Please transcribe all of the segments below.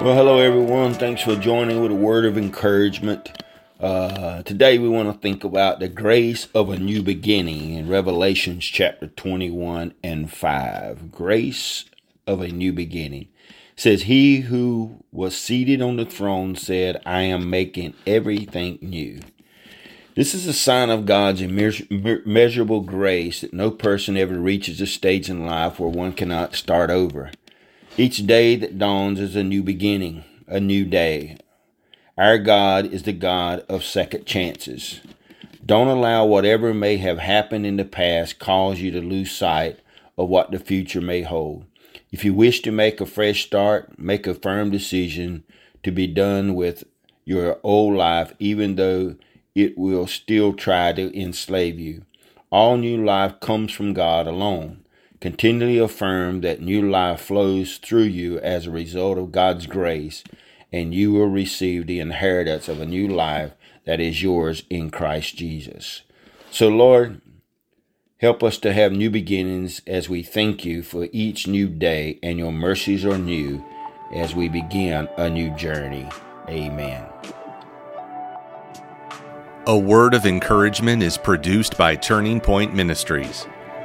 Well, hello everyone. Thanks for joining with a word of encouragement. Uh, today we want to think about the grace of a new beginning in Revelations chapter 21 and 5. Grace of a new beginning. It says, He who was seated on the throne said, I am making everything new. This is a sign of God's immeasurable grace that no person ever reaches a stage in life where one cannot start over. Each day that dawns is a new beginning, a new day. Our God is the God of second chances. Don't allow whatever may have happened in the past cause you to lose sight of what the future may hold. If you wish to make a fresh start, make a firm decision to be done with your old life, even though it will still try to enslave you. All new life comes from God alone. Continually affirm that new life flows through you as a result of God's grace, and you will receive the inheritance of a new life that is yours in Christ Jesus. So, Lord, help us to have new beginnings as we thank you for each new day, and your mercies are new as we begin a new journey. Amen. A word of encouragement is produced by Turning Point Ministries.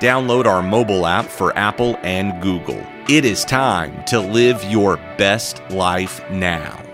Download our mobile app for Apple and Google. It is time to live your best life now.